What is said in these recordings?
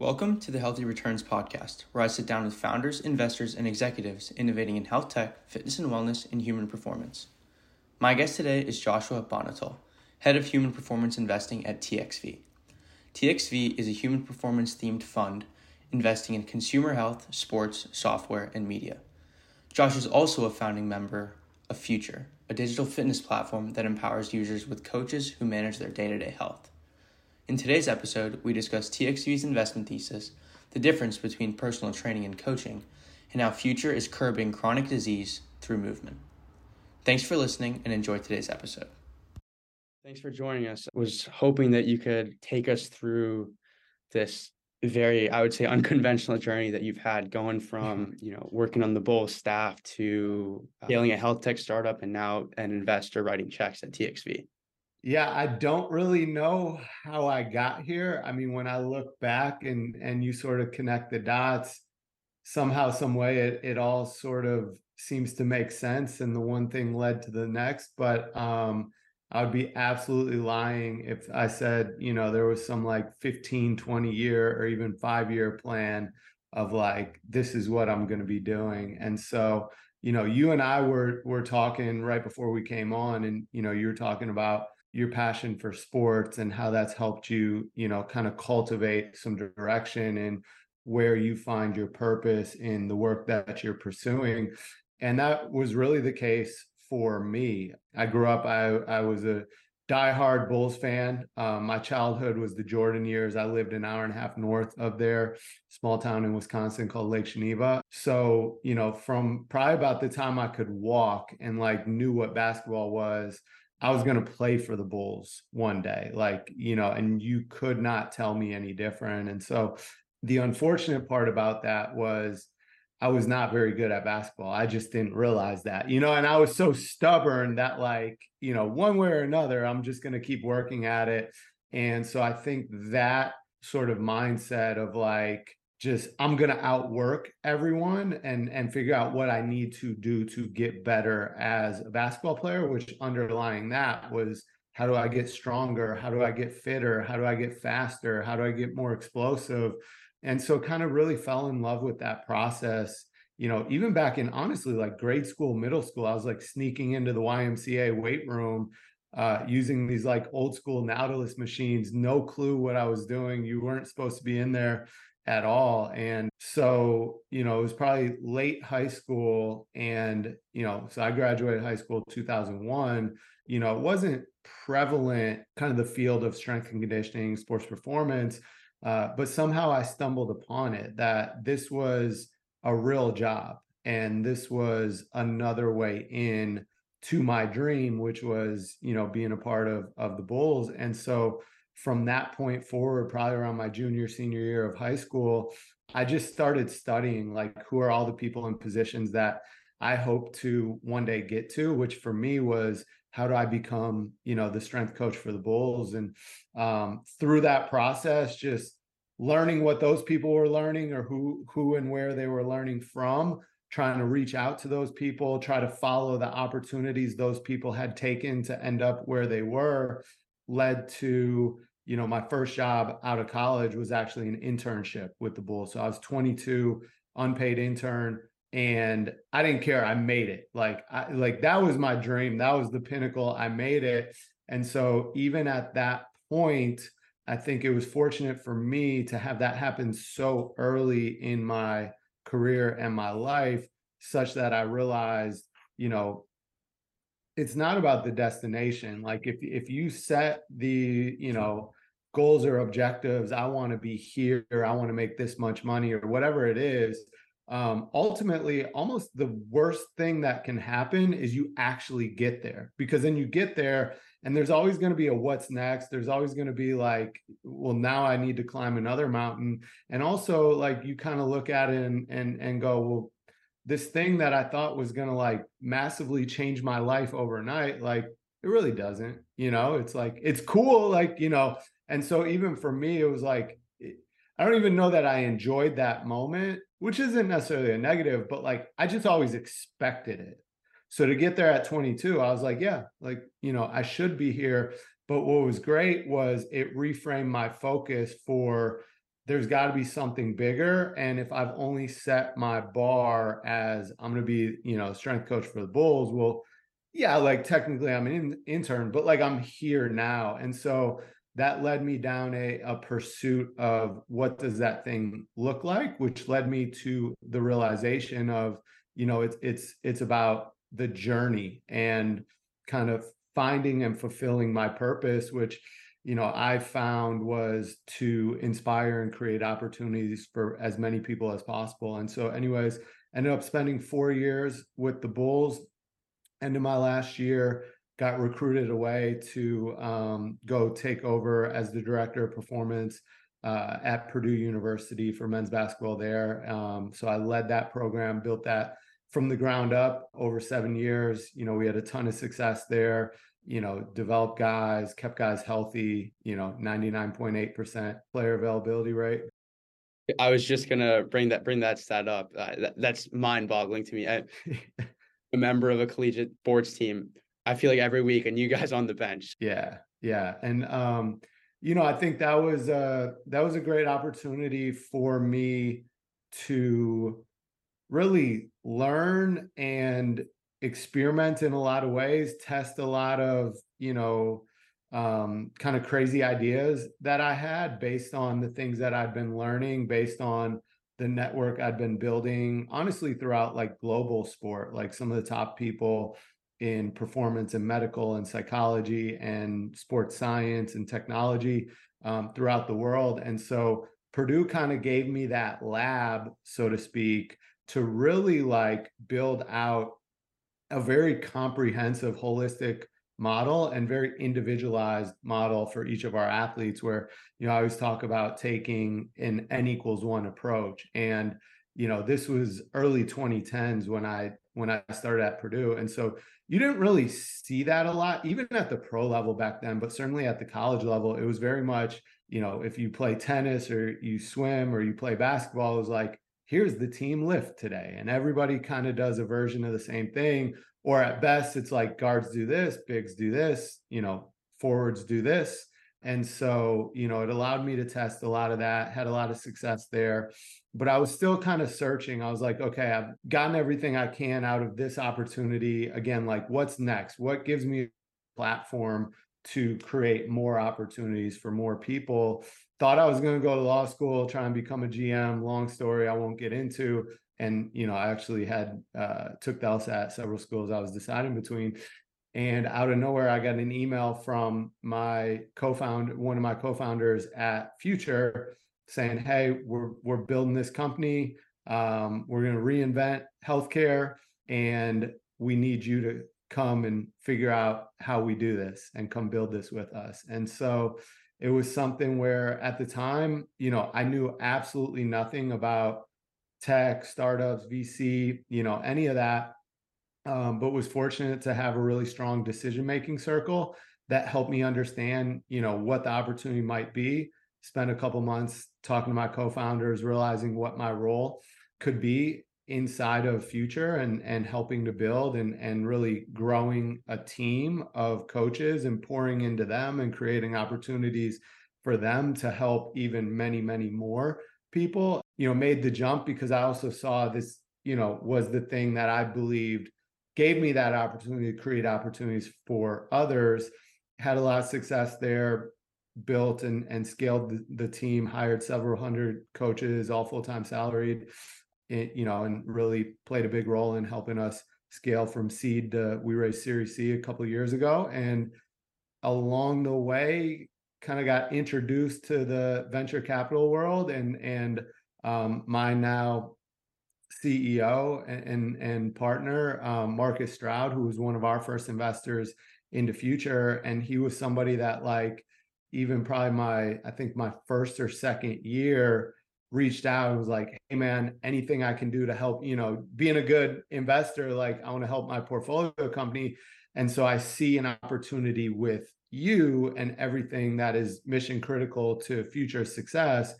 Welcome to the Healthy Returns Podcast, where I sit down with founders, investors, and executives innovating in health tech, fitness and wellness, and human performance. My guest today is Joshua Bonhotal, Head of Human Performance Investing at TXV. TXV is a human performance themed fund investing in consumer health, sports, software, and media. Josh is also a founding member of Future, a digital fitness platform that empowers users with coaches who manage their day to day health. In today's episode, we discuss TXV's investment thesis, the difference between personal training and coaching, and how Future is curbing chronic disease through movement. Thanks for listening and enjoy today's episode. Thanks for joining us. I was hoping that you could take us through this very, I would say, unconventional journey that you've had going from, mm-hmm. you know, working on the Bulls staff to scaling a health tech startup and now an investor writing checks at TXV. Yeah, I don't really know how I got here. I mean, when I look back and and you sort of connect the dots, somehow, some way, it it all sort of seems to make sense, and the one thing led to the next. But um, I would be absolutely lying if I said, you know, there was some like 15, 20 year or even five year plan of like, this is what I'm going to be doing. And so, you know, you and I were were talking right before we came on, and you know, you were talking about your passion for sports and how that's helped you, you know, kind of cultivate some direction and where you find your purpose in the work that you're pursuing. And that was really the case for me. I grew up, I, I was a diehard Bulls fan. Um, my childhood was the Jordan years. I lived an hour and a half north of there, small town in Wisconsin called Lake Geneva. So, you know, from probably about the time I could walk and like knew what basketball was, I was going to play for the Bulls one day, like, you know, and you could not tell me any different. And so the unfortunate part about that was I was not very good at basketball. I just didn't realize that, you know, and I was so stubborn that, like, you know, one way or another, I'm just going to keep working at it. And so I think that sort of mindset of like, just I'm going to outwork everyone and and figure out what I need to do to get better as a basketball player which underlying that was how do I get stronger? How do I get fitter? How do I get faster? How do I get more explosive? And so kind of really fell in love with that process you know even back in honestly like grade school middle school I was like sneaking into the YMCA weight room uh, using these like old school Nautilus machines, no clue what I was doing. You weren't supposed to be in there at all. And so, you know, it was probably late high school. And, you know, so I graduated high school 2001. You know, it wasn't prevalent kind of the field of strength and conditioning, sports performance. Uh, but somehow I stumbled upon it that this was a real job and this was another way in to my dream which was you know being a part of of the bulls and so from that point forward, probably around my junior, senior year of high school, I just started studying like who are all the people in positions that I hope to one day get to, which for me was how do I become, you know, the strength coach for the Bulls? And um, through that process, just learning what those people were learning or who who and where they were learning from, trying to reach out to those people, try to follow the opportunities those people had taken to end up where they were, led to you know, my first job out of college was actually an internship with the Bulls. So I was 22, unpaid intern, and I didn't care. I made it. Like, I, like that was my dream. That was the pinnacle. I made it. And so even at that point, I think it was fortunate for me to have that happen so early in my career and my life, such that I realized, you know, it's not about the destination. Like if if you set the you know goals or objectives i want to be here i want to make this much money or whatever it is um, ultimately almost the worst thing that can happen is you actually get there. Because then you get there and there's always going to be a what's next? There's always going to be like well now i need to climb another mountain. And also like you kind of look at it and and and go well this thing that I thought was going to like massively change my life overnight, like it really doesn't, you know, it's like, it's cool. Like, you know, and so even for me, it was like, I don't even know that I enjoyed that moment, which isn't necessarily a negative, but like, I just always expected it. So to get there at 22, I was like, yeah, like, you know, I should be here. But what was great was it reframed my focus for there's got to be something bigger. And if I've only set my bar as I'm going to be, you know, strength coach for the Bulls, well, yeah, like technically I'm an in, intern, but like I'm here now. And so that led me down a, a pursuit of what does that thing look like, which led me to the realization of, you know, it's it's it's about the journey and kind of finding and fulfilling my purpose, which you know I found was to inspire and create opportunities for as many people as possible. And so, anyways, ended up spending four years with the Bulls. End of my last year, got recruited away to um, go take over as the director of performance uh, at Purdue University for men's basketball there. Um, so I led that program, built that from the ground up over seven years. You know, we had a ton of success there. You know, developed guys, kept guys healthy. You know, ninety nine point eight percent player availability rate. I was just gonna bring that bring that stat up. Uh, that, that's mind boggling to me. I, a member of a collegiate sports team I feel like every week and you guys on the bench. Yeah. Yeah. And um, you know, I think that was uh that was a great opportunity for me to really learn and experiment in a lot of ways, test a lot of, you know, um, kind of crazy ideas that I had based on the things that I'd been learning, based on the network I'd been building, honestly, throughout like global sport, like some of the top people in performance and medical and psychology and sports science and technology um, throughout the world. And so Purdue kind of gave me that lab, so to speak, to really like build out a very comprehensive, holistic model and very individualized model for each of our athletes where you know i always talk about taking an n equals one approach. And you know this was early 2010s when i when i started at purdue. And so you didn't really see that a lot, even at the pro level back then, but certainly at the college level, it was very much, you know, if you play tennis or you swim or you play basketball, it was like, here's the team lift today. And everybody kind of does a version of the same thing. Or at best, it's like guards do this, bigs do this, you know, forwards do this. And so, you know, it allowed me to test a lot of that, had a lot of success there. But I was still kind of searching. I was like, okay, I've gotten everything I can out of this opportunity. Again, like what's next? What gives me a platform to create more opportunities for more people? Thought I was going to go to law school, try and become a GM. Long story, I won't get into. And you know, I actually had uh, took the LSAT several schools I was deciding between, and out of nowhere i got an email from my co-founder one of my co-founders at future saying hey we're we're building this company um, we're going to reinvent healthcare and we need you to come and figure out how we do this and come build this with us and so it was something where at the time you know i knew absolutely nothing about tech startups vc you know any of that um, but was fortunate to have a really strong decision making circle that helped me understand you know what the opportunity might be. Spent a couple months talking to my co-founders realizing what my role could be inside of future and and helping to build and and really growing a team of coaches and pouring into them and creating opportunities for them to help even many many more people you know made the jump because i also saw this you know was the thing that i believed gave me that opportunity to create opportunities for others. Had a lot of success there, built and, and scaled the, the team, hired several hundred coaches, all full time salaried, you know, and really played a big role in helping us scale from seed to we raised Series C a couple years ago. And along the way, kind of got introduced to the venture capital world and and um, my now CEO and and, and partner um, Marcus Stroud, who was one of our first investors into Future, and he was somebody that like even probably my I think my first or second year reached out and was like, "Hey man, anything I can do to help, you know, being a good investor, like I want to help my portfolio company." And so I see an opportunity with you and everything that is mission critical to future success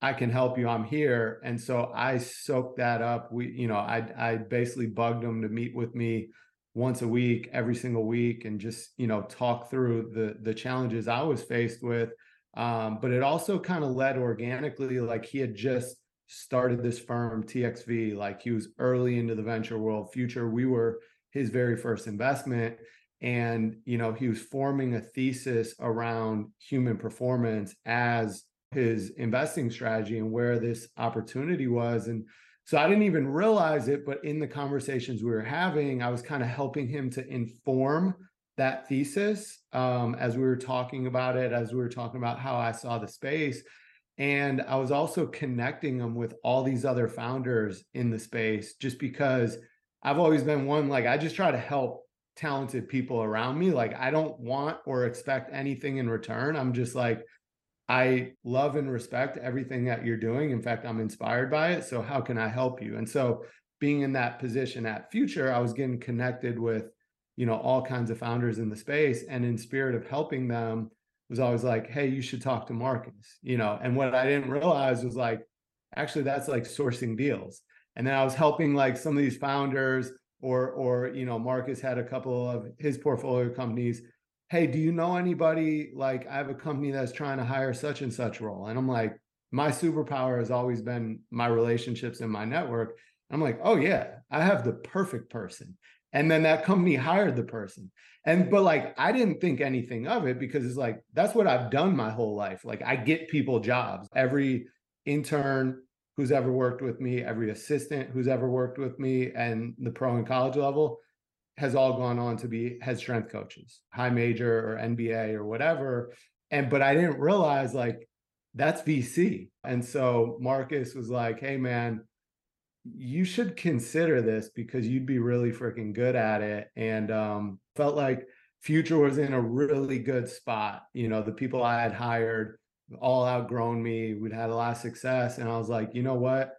I can help you. I'm here. And so I soaked that up. We, you know, I I basically bugged them to meet with me once a week, every single week, and just, you know, talk through the the challenges I was faced with Um, but it also kind of led organically, like he had just started this firm, TXV, like he was early into the venture world. Future, we were his very first investment. And, you know, he was forming a thesis around human performance as his investing strategy and where this opportunity was. And so I didn't even realize it, but in the conversations we were having, I was kind of helping him to inform that thesis um, as we were talking about it, as we were talking about how I saw the space. And I was also connecting them with all these other founders in the space just because I've always been one, like, I just try to help talented people around me. Like, I don't want or expect anything in return. I'm just like, I love and respect everything that you're doing. In fact, I'm inspired by it. So, how can I help you? And so, being in that position at Future, I was getting connected with you know all kinds of founders in the space and in spirit of helping them was always like hey you should talk to marcus you know? And what i didn't realize was like actually that's like sourcing deals. And then i was helping like some of these founders or or you know marcus had a couple of his portfolio companies hey do you know anybody like i have a company that's trying to hire such and such role? And i'm like my superpower has always been my relationships and my network. I'm like oh yeah i have the perfect person and then that company hired the person. And but like i didn't think anything of it because it's like that's what i've done my whole life. Like i get people jobs. Every intern who's ever worked with me every assistant who's ever worked with me and the pro and college level has all gone on to be head strength coaches high major or nba or whatever. And but i didn't realize like that's vc and so marcus was like hey man you should consider this because you'd be really freaking good at it. And um, felt like Future was in a really good spot. You know, the people I had hired all outgrown me. We'd had a lot of success. And I was like, you know what?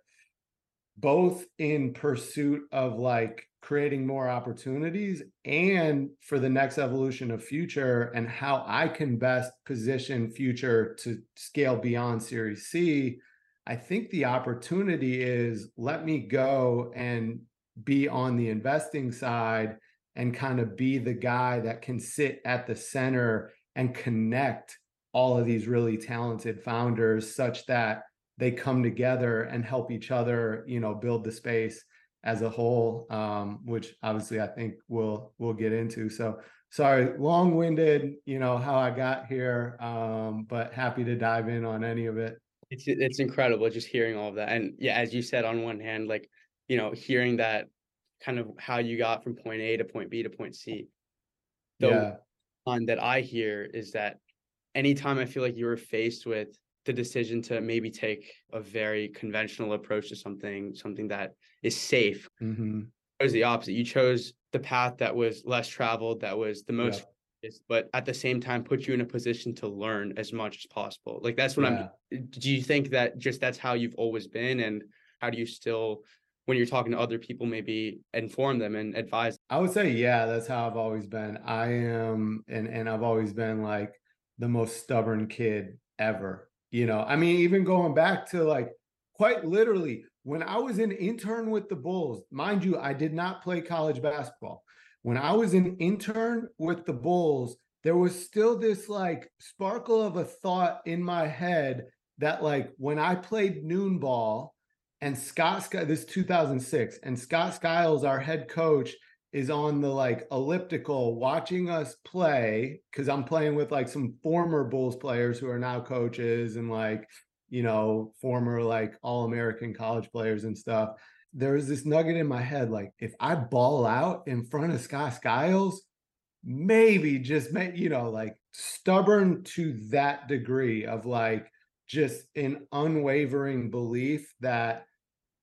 Both in pursuit of like creating more opportunities and for the next evolution of future and how I can best position future to scale beyond Series C I think the opportunity is let me go and be on the investing side and kind of be the guy that can sit at the center and connect all of these really talented founders such that they come together and help each other you know build the space as a whole um, which obviously i think we'll we'll get into. So sorry long-winded you know how i got here um, but happy to dive in on any of it it's it's incredible just hearing all of that. And yeah, as you said, on one hand, like, you know, hearing that kind of how you got from point A to point B to point C. The yeah. one that I hear is that anytime I feel like you were faced with the decision to maybe take a very conventional approach to something, something that is safe, mm-hmm. it was the opposite. You chose the path that was less traveled, that was the most but at the same time put you in a position to learn as much as possible. Like that's what yeah. i'm do you think that just that's how you've always been? And how do you still when you're talking to other people maybe inform them and advise? I would say yeah that's how i've always been. I am and and i've always been like the most stubborn kid ever you know? I mean even going back to like quite literally when i was an intern with the bulls mind you i did not play college basketball when I was an intern with the Bulls, there was still this like sparkle of a thought in my head that like when I played noon ball and Scott Sky this 2006 and Scott Skiles our head coach is on the like elliptical watching us play cuz I'm playing with like some former Bulls players who are now coaches and like you know former like all American college players and stuff there was this nugget in my head like if I ball out in front of Scott Skiles, maybe just may, you know, like stubborn to that degree of like just an unwavering belief that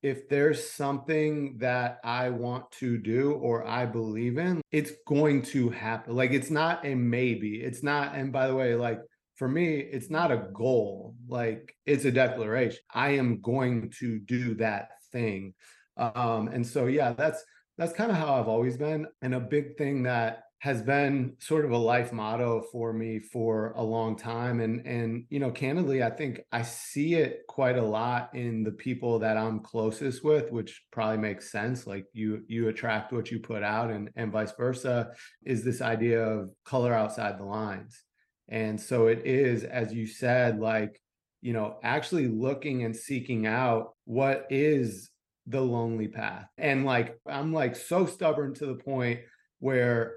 if there's something that I want to do or I believe in, it's going to happen. Like it's not a maybe. It's not, and by the way, like for me, it's not a goal. Like it's a declaration. I am going to do that thing. Um, and so, yeah, that's that's kind of how I've always been. And a big thing that has been sort of a life motto for me for a long time. And and you know candidly i think i see it quite a lot in the people that i'm closest with which probably makes sense. Like you you attract what you put out and and vice versa is this idea of color outside the lines. And so it is, as you said, like, you know, actually looking and seeking out what is the lonely path. And like, I'm like so stubborn to the point where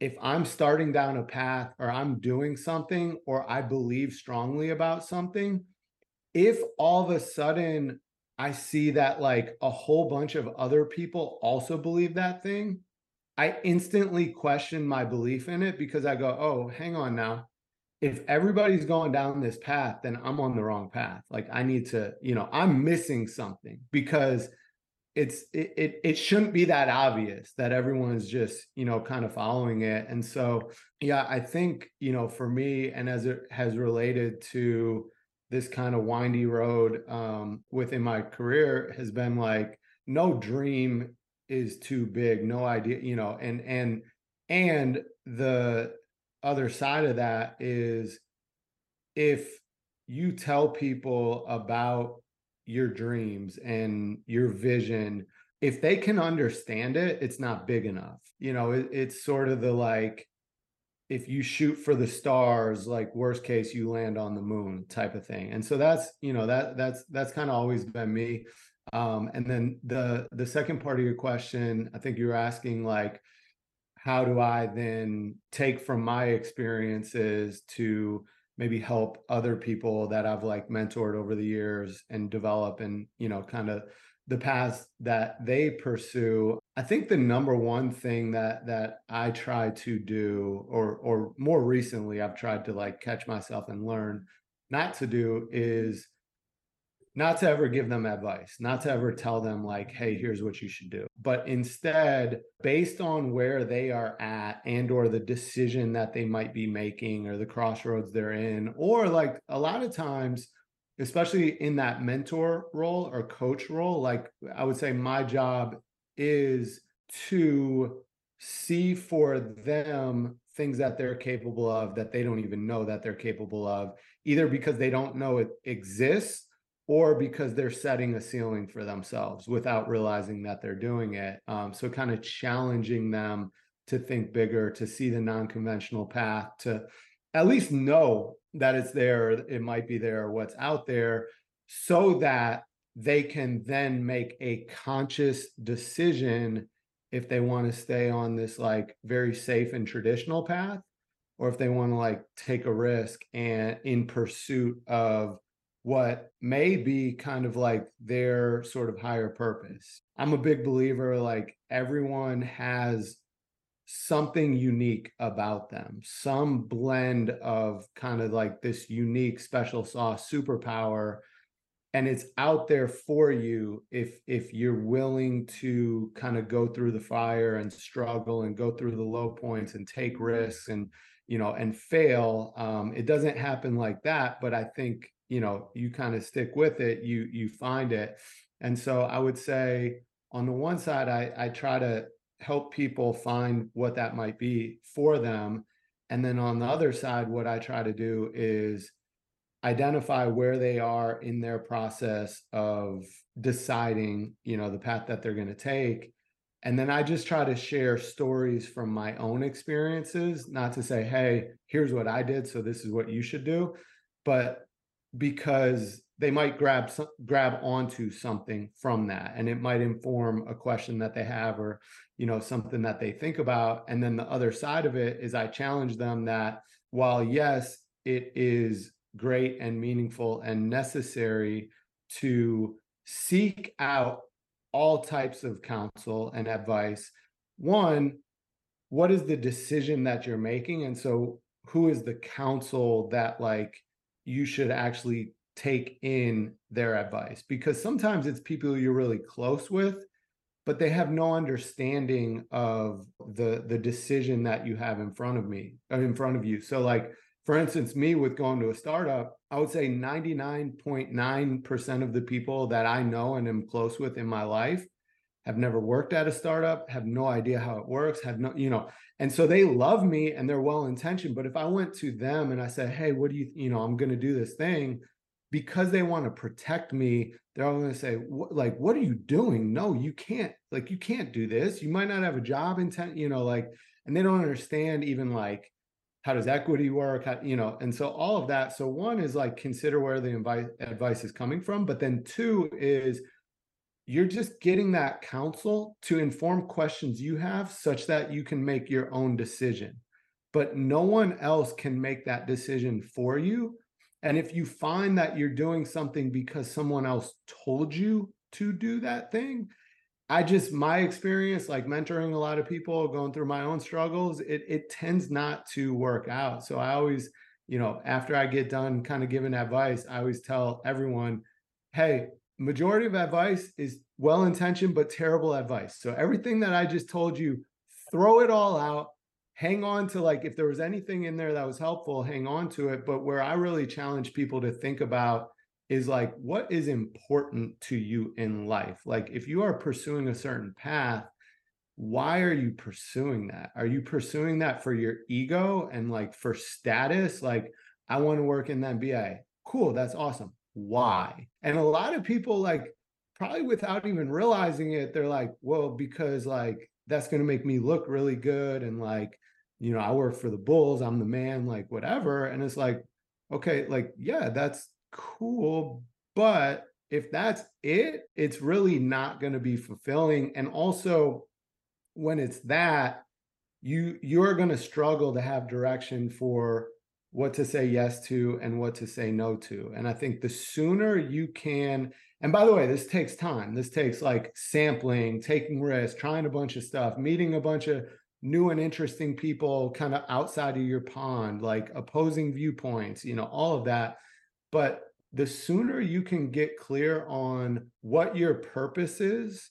if I'm starting down a path or I'm doing something or I believe strongly about something, if all of a sudden I see that like a whole bunch of other people also believe that thing, I instantly question my belief in it because I go, oh, hang on now. If everybody's going down this path, then I'm on the wrong path. Like I need to, you know, I'm missing something because it's it, it it shouldn't be that obvious that everyone's just you know kind of following it. And so yeah i think you know for me and as it has related to this kind of windy road um within my career has been like no dream is too big no idea you know and and and the other side of that is if you tell people about your dreams and your vision if they can understand it it's not big enough you know it, it's sort of the like if you shoot for the stars like worst case you land on the moon type of thing. And so that's you know that that's that's kind of always been me. Um and then the the second part of your question i think you were asking like how do i then take from my experiences to maybe help other people that I've like mentored over the years and develop and, you know, kind of the paths that they pursue. I think the number one thing that that I try to do or or more recently I've tried to like catch myself and learn not to do is not to ever give them advice, not to ever tell them, like, hey, here's what you should do. But instead, based on where they are at and or the decision that they might be making or the crossroads they're in, or like a lot of times, especially in that mentor role or coach role, like I would say my job is to see for them things that they're capable of that they don't even know that they're capable of, either because they don't know it exists or because they're setting a ceiling for themselves without realizing that they're doing it. Um, so, kind of challenging them to think bigger, to see the non conventional path, to at least know that it's there, it might be there, what's out there, so that they can then make a conscious decision if they want to stay on this like very safe and traditional path or if they want to like take a risk and in pursuit of what may be kind of like their sort of higher purpose. I'm a big believer like everyone has something unique about them, some blend of kind of like this unique special sauce superpower and it's out there for you if if you're willing to kind of go through the fire and struggle and go through the low points and take risks and you know and fail um it doesn't happen like that but i think you know you kind of stick with it you you find it. And so i would say on the one side i i try to help people find what that might be for them and then on the other side what i try to do is identify where they are in their process of deciding you know the path that they're going to take and then i just try to share stories from my own experiences not to say hey here's what i did so this is what you should do but because they might grab some, grab onto something from that and it might inform a question that they have or you know something that they think about. And then the other side of it is i challenge them that while yes it is great and meaningful and necessary to seek out all types of counsel and advice. One what is the decision that you're making? And so who is the counsel that like you should actually take in their advice? Because sometimes it's people you're really close with but they have no understanding of the the decision that you have in front of me uh, in front of you. So like for instance me with going to a startup i would say 99.9% of the people that i know and am close with in my life have never worked at a startup, have no idea how it works, have no, you know, and so they love me and they're well intentioned. But if I went to them and I said, Hey, what do you, you know, I'm going to do this thing because they want to protect me, they're all going to say, like, what are you doing? No, you can't, like, you can't do this. You might not have a job intent, you know, like, and they don't understand even like how does equity work? How, you know and so all of that. So one is like consider where the advice is coming from but then two is you're just getting that counsel to inform questions you have such that you can make your own decision. But no one else can make that decision for you. And if you find that you're doing something because someone else told you to do that thing I just my experience, like mentoring a lot of people, going through my own struggles, it it tends not to work out. So I always, you know, after I get done kind of giving advice, I always tell everyone, hey, majority of advice is well intentioned but terrible advice. So everything that I just told you, throw it all out. Hang on to like if there was anything in there that was helpful, hang on to it. But where I really challenge people to think about is like what is important to you in life? Like if you are pursuing a certain path why are you pursuing that? Are you pursuing that for your ego and like for status? Like i want to work in the nba cool that's awesome. Why? And a lot of people like probably without even realizing it they're like well because like that's going to make me look really good and like you know i work for the bulls i'm the man like whatever. And it's like okay like yeah that's cool. But if that's it, it's really not going to be fulfilling. And also, when it's that, you you're going to struggle to have direction for what to say yes to and what to say no to. And I think the sooner you can, and by the way, this takes time. This takes like sampling, taking risks, trying a bunch of stuff, meeting a bunch of new and interesting people kind of outside of your pond, like opposing viewpoints, you know, all of that. But the sooner you can get clear on what your purpose is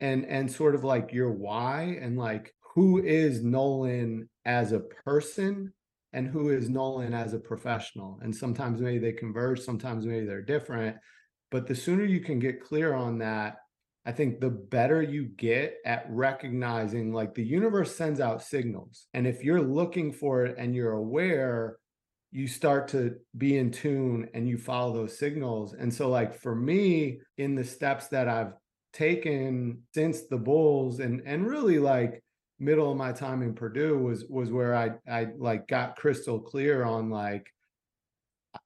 and and sort of like your why and like who is Nolan as a person and who is Nolan as a professional. And sometimes maybe they converge, sometimes maybe they're different. But the sooner you can get clear on that, I think the better you get at recognizing like the universe sends out signals. And if you're looking for it and you're aware, you start to be in tune and you follow those signals. And so, like for me, in the steps that I've taken since the Bulls and and really like middle of my time in Purdue was was where I I like got crystal clear on like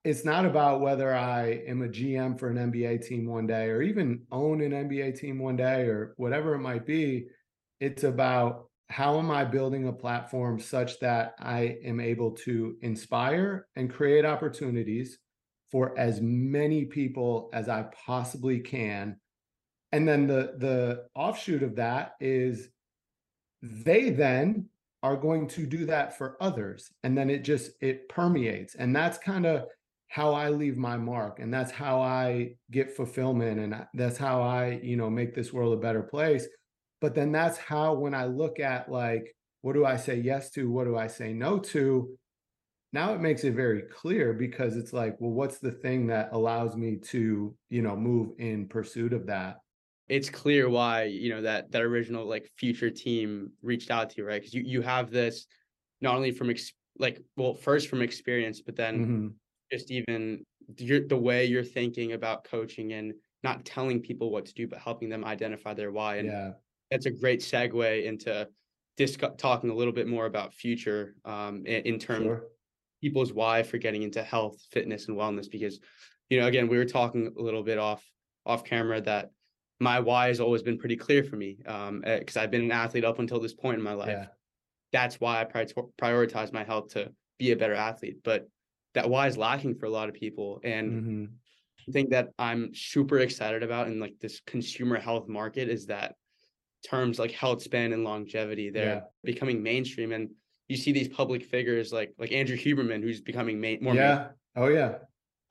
it's not about whether I am a GM for an NBA team one day or even own an NBA team one day or whatever it might be. It's about how am I building a platform such that I am able to inspire and create opportunities for as many people as I possibly can? And then the the offshoot of that is they then are going to do that for others and then it just it permeates and that's kind of how I leave my mark and that's how I get fulfillment and that's how I you know make this world a better place but then that's how, when I look at like, what do I say yes to? What do I say no to? Now it makes it very clear because it's like, well, what's the thing that allows me to, you know, move in pursuit of that? It's clear why, you know, that that original like future team reached out to you, right? Because you you have this not only from ex- like well, first from experience, but then mm-hmm. just even your, the way you're thinking about coaching and not telling people what to do, but helping them identify their why. And yeah that's a great segue into disc- talking a little bit more about future um, in, in terms sure. of people's why for getting into health, fitness, and wellness. Because, you know, again, we were talking a little bit off off camera that my why has always been pretty clear for me because um, eh, I've been an athlete up until this point in my life. Yeah. That's why I prioritize my health to be a better athlete. But that why is lacking for a lot of people. And mm-hmm. thing that I'm super excited about in like this consumer health market is that terms like health span and longevity they're yeah. becoming mainstream and you see these public figures like like andrew huberman who's becoming main, more yeah. oh yeah.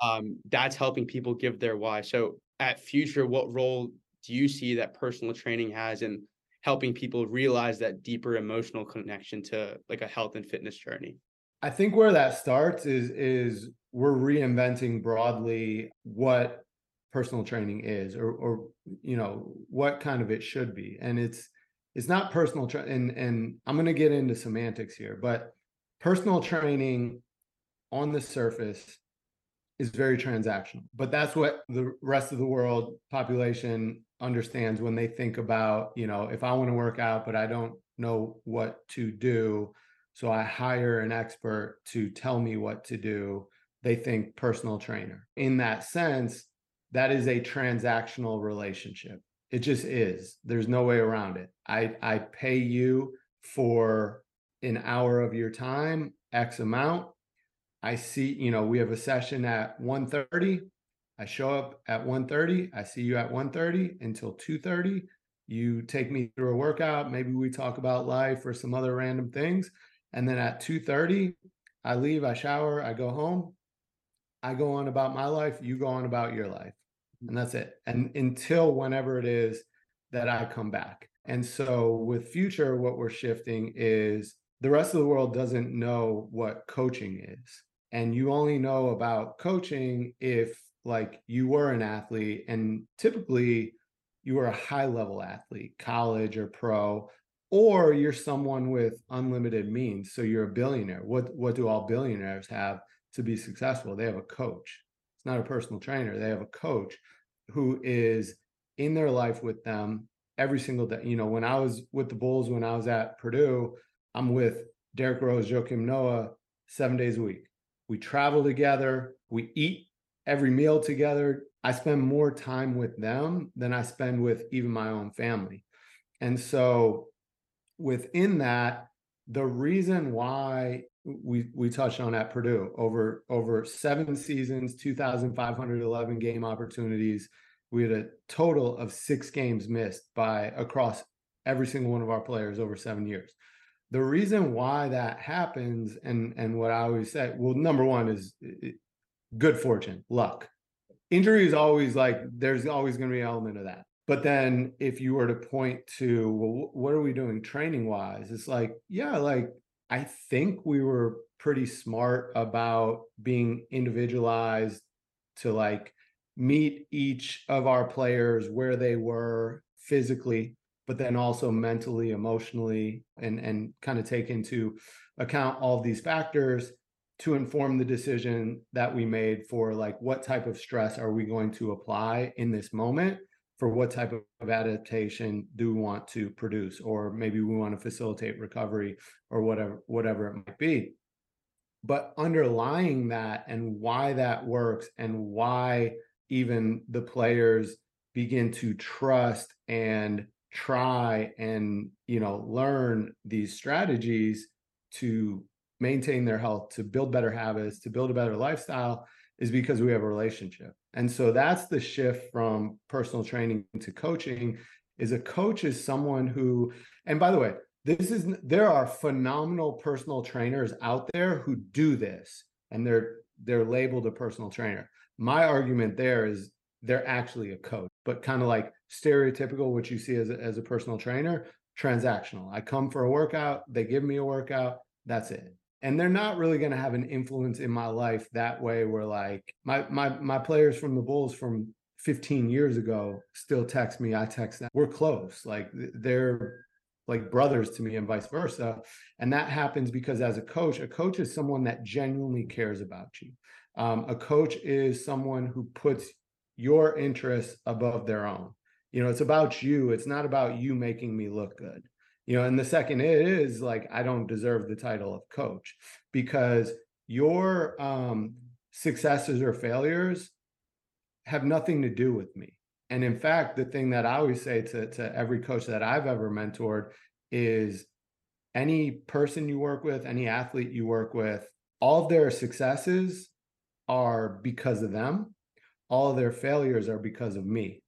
Um that's helping people give their why. So at future what role do you see that personal training has in helping people realize that deeper emotional connection to like a health and fitness journey? I think where that starts is is we're reinventing broadly what personal training is or or you know what kind of it should be and it's it's not personal tra- and and i'm going to get into semantics here but personal training on the surface is very transactional but that's what the rest of the world population understands when they think about you know if i want to work out but i don't know what to do So I hire an expert to tell me what to do. They think personal trainer. In that sense, that is a transactional relationship. It just is. There's no way around it. I, I pay you for an hour of your time, X amount. I see, you know, we have a session at 1:30. I show up at 1:30. I see you at 1:30 until 2:30. You take me through a workout. Maybe we talk about life or some other random things. And then at 2:30, I leave, I shower, I go home. I go on about my life, you go on about your life. And mm-hmm. that's it. And until whenever it is that I come back. And so with future, what we're shifting is the rest of the world doesn't know what coaching is. And you only know about coaching if like you were an athlete and typically you were a high level athlete, college or pro, or you're someone with unlimited means. So you're a billionaire. What what do all billionaires have to be successful? They have a coach. It's not a personal trainer. They have a coach who is in their life with them every single day. You know, when I was with the Bulls, when I was at Purdue, I'm with Derrick Rose, Joakim Noah, seven days a week. We travel together. We eat every meal together. I spend more time with them than I spend with even my own family. And so within that, the reason why we we touched on at Purdue over over seven seasons, 2,511 game opportunities. We had a total of six games missed by across every single one of our players over seven years. The reason why that happens, and and what I always say, well, number one is good fortune, luck. Injury is always like there's always going to be an element of that. But then if you were to point to, well, what are we doing training wise? It's like, yeah, like I think we were pretty smart about being individualized to like meet each of our players where they were physically but then also mentally emotionally and and kind of take into account all these factors to inform the decision that we made for like what type of stress are we going to apply in this moment for what type of adaptation do we want to produce or maybe we want to facilitate recovery or whatever whatever it might be. But underlying that and why that works and why even the players begin to trust and try and you know learn these strategies to maintain their health to build better habits to build a better lifestyle is because we have a relationship and so that's the shift from personal training to coaching is a coach is someone who and by the way this is there are phenomenal personal trainers out there who do this and they're they're labeled a personal trainer. My argument there is they're actually a coach but kind of like stereotypical what you see as a, as a personal trainer transactional. I come for a workout they give me a workout that's it and they're not really going to have an influence in my life that way where like my my my players from the bulls from 15 years ago still text me i text them. We're close like they're like brothers to me and vice versa and that happens because as a coach a coach is someone that genuinely cares about you. Um, a coach is someone who puts your interests above their own. You know it's about you it's not about you making me look good you know and the second is like i don't deserve the title of coach because your um successes or failures have nothing to do with me. And in fact the thing that i always say to, to every coach that i've ever mentored is any person you work with any athlete you work with all of their successes are because of them. All of their failures are because of me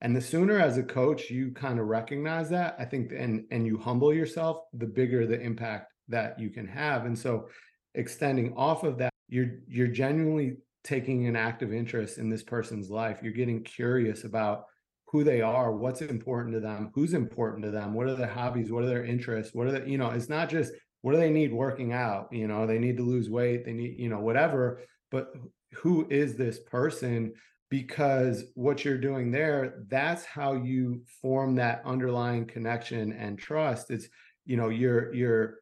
and the sooner as a coach you kind of recognize that, I think and and you humble yourself, the bigger the impact that you can have. And so extending off of that, you're you're genuinely taking an active interest in this person's life. You're getting curious about who they are, what's important to them, who's important to them, what are their hobbies, what are their interests, what are the, you know, it's not just what do they need working out, you know, they need to lose weight, they need, you know, whatever, but who is this person because what you're doing there that's how you form that underlying connection and trust. It's you know you're you're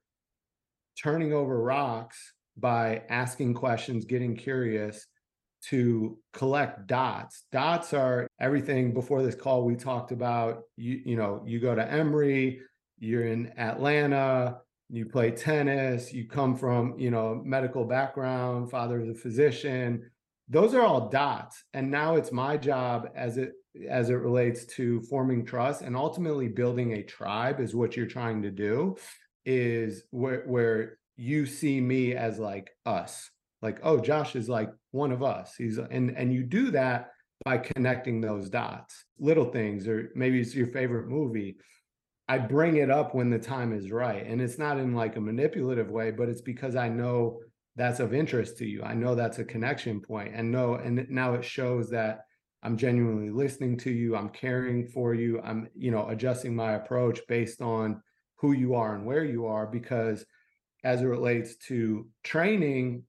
turning over rocks by asking questions getting curious to collect dots. Dots are everything. Before this call we talked about you you know you go to emory you're in atlanta you play tennis, you come from, you know, medical background, father is a physician. Those are all dots. And now it's my job as it as it relates to forming trust and ultimately building a tribe is what you're trying to do is where where you see me as like us. Like, oh, Josh is like one of us. He's and and you do that by connecting those dots. Little things or maybe it's your favorite movie I bring it up when the time is right. And it's not in like a manipulative way, but it's because I know that's of interest to you. I know that's a connection point and know, and now it shows that I'm genuinely listening to you. I'm caring for you. I'm, you know, adjusting my approach based on who you are and where you are, because as it relates to training,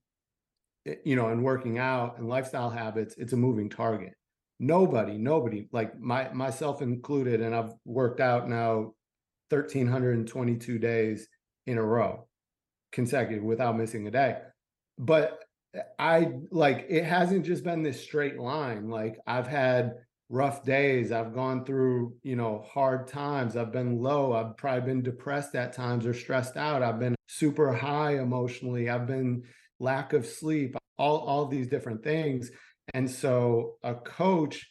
eh, you know, and working out and lifestyle habits, it's a moving target. Nobody, nobody, like my myself included, and I've worked out now 1,322 days in a row consecutive without missing a day. But I like it hasn't just been this straight line. Like I've had rough days. I've gone through, you know, hard times. I've been low. I've probably been depressed at times or stressed out. I've been super high emotionally. I've been lack of sleep, all, all these different things. And so a coach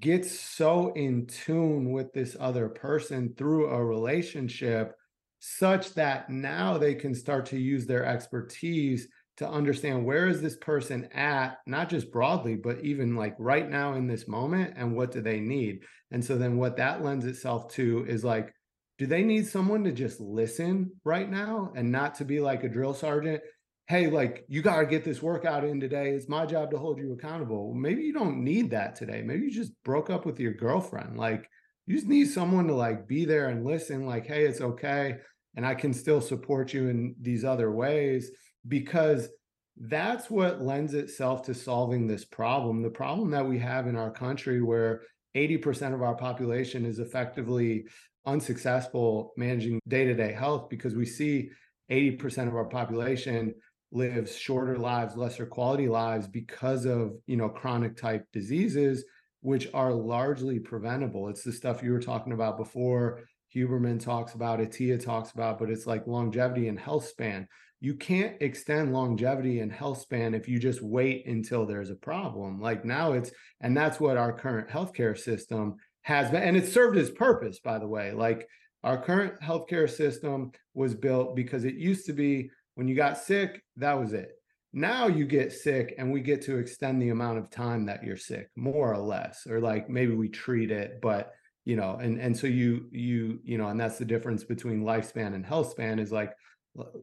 gets so in tune with this other person through a relationship such that now they can start to use their expertise to understand where is this person at not just broadly but even like right now in this moment and what do they need and so then what that lends itself to is like do they need someone to just listen right now and not to be like a drill sergeant hey, like you got to get this workout in today. It's my job to hold you accountable. Maybe you don't need that today. Maybe you just broke up with your girlfriend. Like you just need someone to like be there and listen, like, hey, it's okay. And I can still support you in these other ways because that's what lends itself to solving this problem. The problem that we have in our country where 80% of our population is effectively unsuccessful managing day to day health because we see 80% of our population lives shorter lives, lesser quality lives because of, you know, chronic type diseases, which are largely preventable. It's the stuff you were talking about before. Huberman talks about it, Tia talks about, but it's like longevity and health span. You can't extend longevity and health span if you just wait until there's a problem. Like now it's, and that's what our current healthcare system has been, and it served its purpose, by the way. Like our current healthcare system was built because it used to be when you got sick, that was it. Now you get sick and we get to extend the amount of time that you're sick, more or less, or like maybe we treat it, but you know, and and so you you you know, and that's the difference between lifespan and health span is like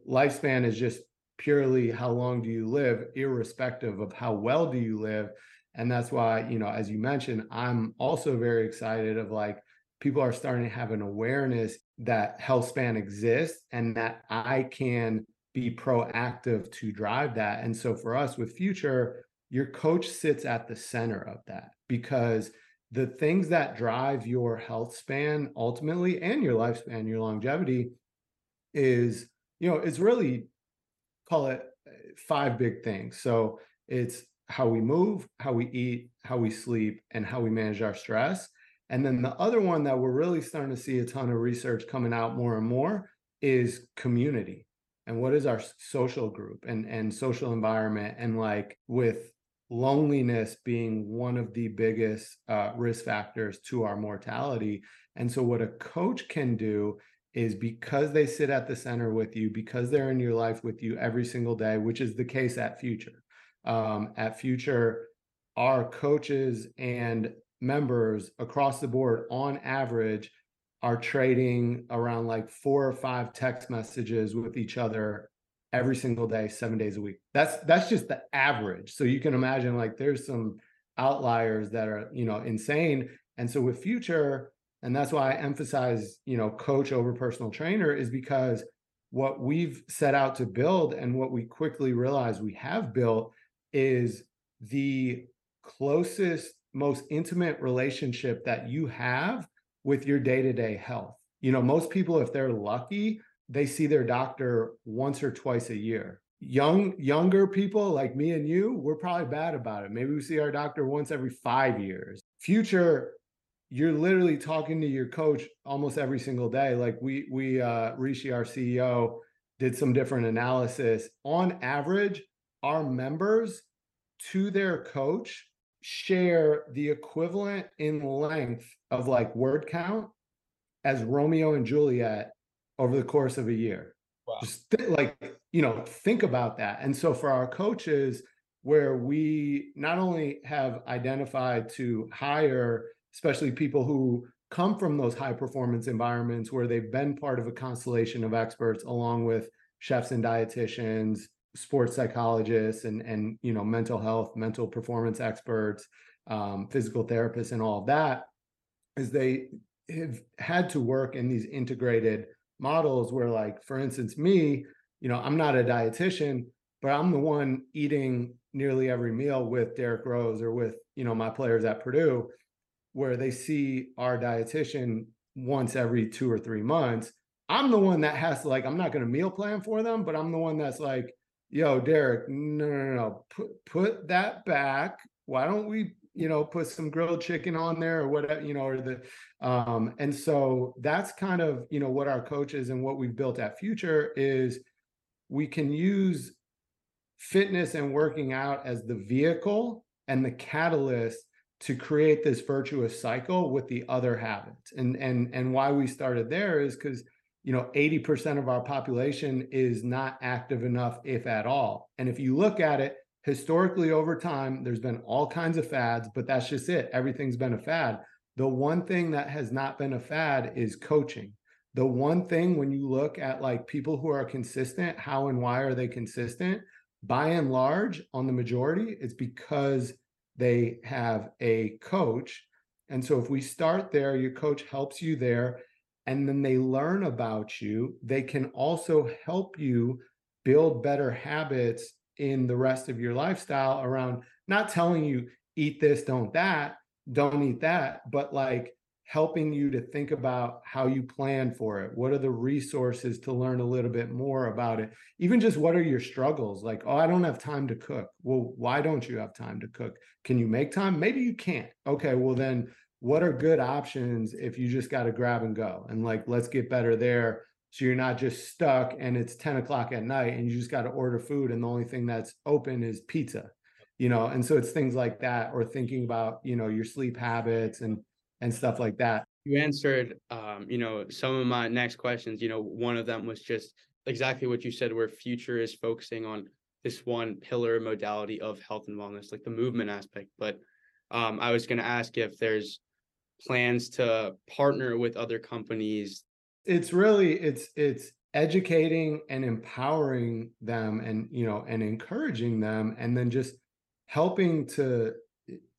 lifespan is just purely how long do you live, irrespective of how well do you live. And that's why, you know, as you mentioned, I'm also very excited of like people are starting to have an awareness that health span exists and that I can be proactive to drive that. And so for us with Future, your coach sits at the center of that because the things that drive your health span ultimately and your lifespan, your longevity is, you know, it's really call it uh, five big things. So it's how we move, how we eat, how we sleep, and how we manage our stress. And then the other one that we're really starting to see a ton of research coming out more and more is community and what is our social group and and social environment and like with loneliness being one of the biggest uh, risk factors to our mortality and so what a coach can do is because they sit at the center with you because they're in your life with you every single day which is the case at future um, at future our coaches and members across the board on average are trading around like four or five text messages with each other every single day, seven days a week. That's that's just the average. So you can imagine like there's some outliers that are, you know, insane. And so with future, and that's why I emphasize, you know, coach over personal trainer is because what we've set out to build and what we quickly realize we have built is the closest, most intimate relationship that you have with your day-to-day health. You know, most people, if they're lucky, they see their doctor once or twice a year. Young, younger people like me and you, we're probably bad about it. Maybe we see our doctor once every five years. Future, you're literally talking to your coach almost every single day. Like we, we, uh, Rishi, our CEO, did some different analysis. On average, our members to their coach share the equivalent in length of like word count as Romeo and Juliet over the course of a year. Wow. Just th- like, you know, think about that. And so for our coaches, where we not only have identified to hire, especially people who come from those high performance environments where they've been part of a constellation of experts along with chefs and dietitians sports psychologists and and you know mental health mental performance experts um, physical therapists and all of that is they have had to work in these integrated models where like for instance me you know i'm not a dietitian but i'm the one eating nearly every meal with Derrick Rose or with you know my players at purdue where they see our dietitian once every two or three months i'm the one that has to like i'm not going to meal plan for them but i'm the one that's like yo Derrick, no no no put put that back. Why don't we you know put some grilled chicken on there or whatever you know or the um and so that's kind of you know what our coaches and what we've built at future is we can use fitness and working out as the vehicle and the catalyst to create this virtuous cycle with the other habits and and and why we started there is because you know 80% of our population is not active enough if at all. And if you look at it historically over time there's been all kinds of fads but that's just it. Everything's been a fad. The one thing that has not been a fad is coaching. The one thing when you look at like people who are consistent how and why are they consistent? By and large on the majority it's because they have a coach. And so if we start there your coach helps you there and then they learn about you they can also help you build better habits in the rest of your lifestyle around not telling you eat this, don't that, don't eat that, but like helping you to think about how you plan for it. What are the resources to learn a little bit more about it? Even just what are your struggles? Like, oh, I don't have time to cook. Well, why don't you have time to cook? Can you make time? Maybe you can't. Okay, well, then what are good options if you just got to grab and go? And like, let's get better there so you're not just stuck and it's 10 o'clock at night and you just got to order food and the only thing that's open is pizza, you know? And so it's things like that, or thinking about, you know, your sleep habits and, and stuff like that. You answered, um, you know, some of my next questions, you know, one of them was just exactly what you said, where future is focusing on this one pillar modality of health and wellness, like the movement aspect. But um, I was going to ask if there's plans to partner with other companies it's really it's it's educating and empowering them and you know and encouraging them and then just helping to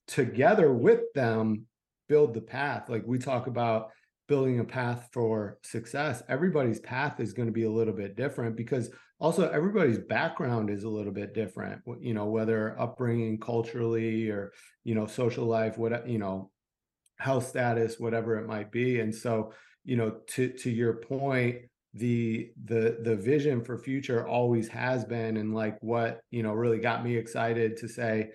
together with them build the path. Like we talk about building a path for success everybody's path is going to be a little bit different because also everybody's background is a little bit different you know whether upbringing culturally or you know social life what you know health status whatever it might be. And so you know to to your point the the the vision for future always has been and like what you know really got me excited to say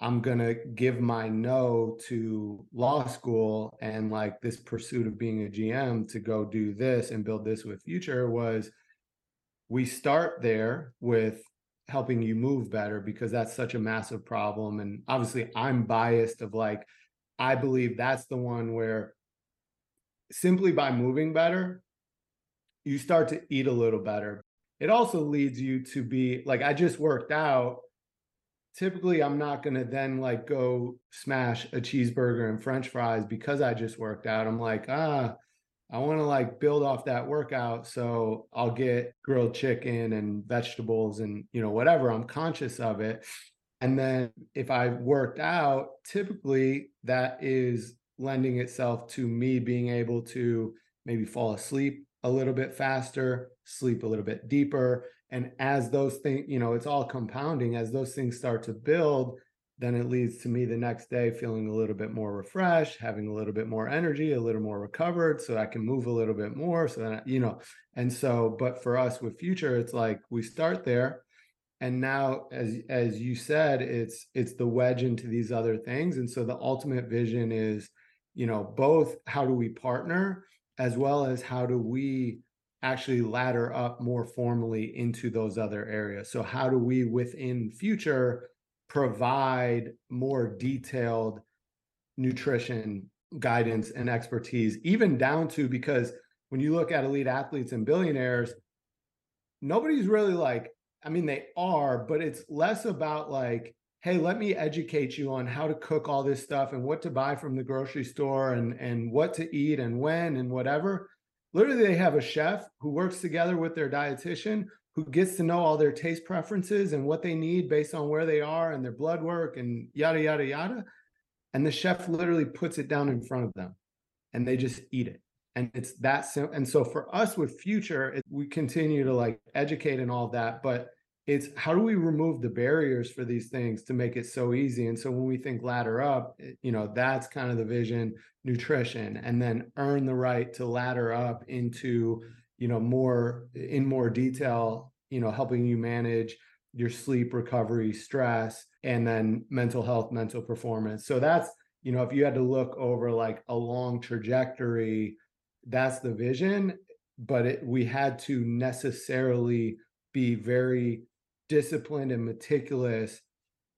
i'm going to give my no to law school and like this pursuit of being a gm to go do this and build this with future was we start there with helping you move better because that's such a massive problem and obviously i'm biased of like i believe that's the one where simply by moving better, you start to eat a little better. It also leads you to be like, I just worked out. Typically, I'm not going to then like go smash a cheeseburger and french fries because I just worked out. I'm like, ah, I want to like build off that workout. So I'll get grilled chicken and vegetables and, you know, whatever. I'm conscious of it. And then if I worked out, typically that is lending itself to me being able to maybe fall asleep a little bit faster, sleep a little bit deeper. And as those things, you know, it's all compounding. As those things start to build, then it leads to me the next day feeling a little bit more refreshed, having a little bit more energy, a little more recovered, so I can move a little bit more. So that, you know, and so, but for us with future, it's like we start there. And now, as as you said, it's it's the wedge into these other things. And so the ultimate vision is you know both how do we partner as well as how do we actually ladder up more formally into those other areas. So how do we within future provide more detailed nutrition guidance and expertise, even down to because when you look at elite athletes and billionaires, nobody's really like, I mean, they are, but it's less about like, hey, let me educate you on how to cook all this stuff and what to buy from the grocery store and and what to eat and when and whatever. Literally, they have a chef who works together with their dietitian who gets to know all their taste preferences and what they need based on where they are and their blood work and yada yada yada. And the chef literally puts it down in front of them and they just eat it and it's that simple and so for us with future it, we continue to like educate and all that but it's how do we remove the barriers for these things to make it so easy? And so when we think ladder up eh, you know that's kind of the vision nutrition and then earn the right to ladder up into you know more in more detail you know helping you manage your sleep recovery stress and then mental health mental performance. So that's you know if you had to look over like a long trajectory that's the vision but it, we had to necessarily be very disciplined and meticulous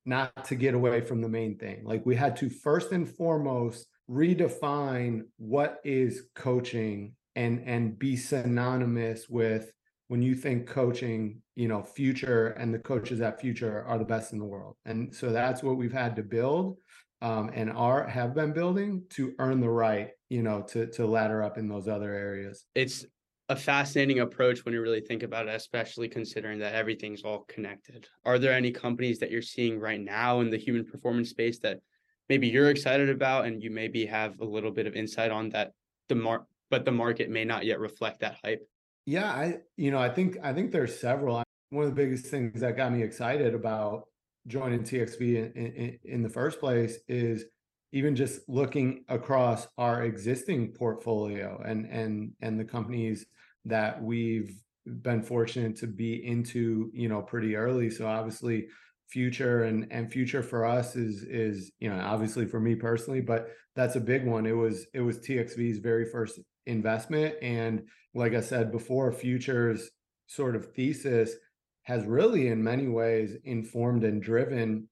not to get away from the main thing. Like we had to first and foremost redefine what is coaching and and be synonymous with when you think coaching you know future and the coaches at future are the best in the world. And so that's what we've had to build um, and are have been building to earn the right you know to to ladder up in those other areas. It's a fascinating approach when you really think about it especially considering that everything's all connected. Are there any companies that you're seeing right now in the human performance space that maybe you're excited about and you maybe have a little bit of insight on that the mar- but the market may not yet reflect that hype? Yeah i you know i think i think there's several. One of the biggest things that got me excited about joining TXV in, in, in the first place is even just looking across our existing portfolio and and and the companies that we've been fortunate to be into you know pretty early. So obviously future and and future for us is is you know obviously for me personally but that's a big one. It was it was txv's very first investment. And like i said before futures sort of thesis has really in many ways informed and driven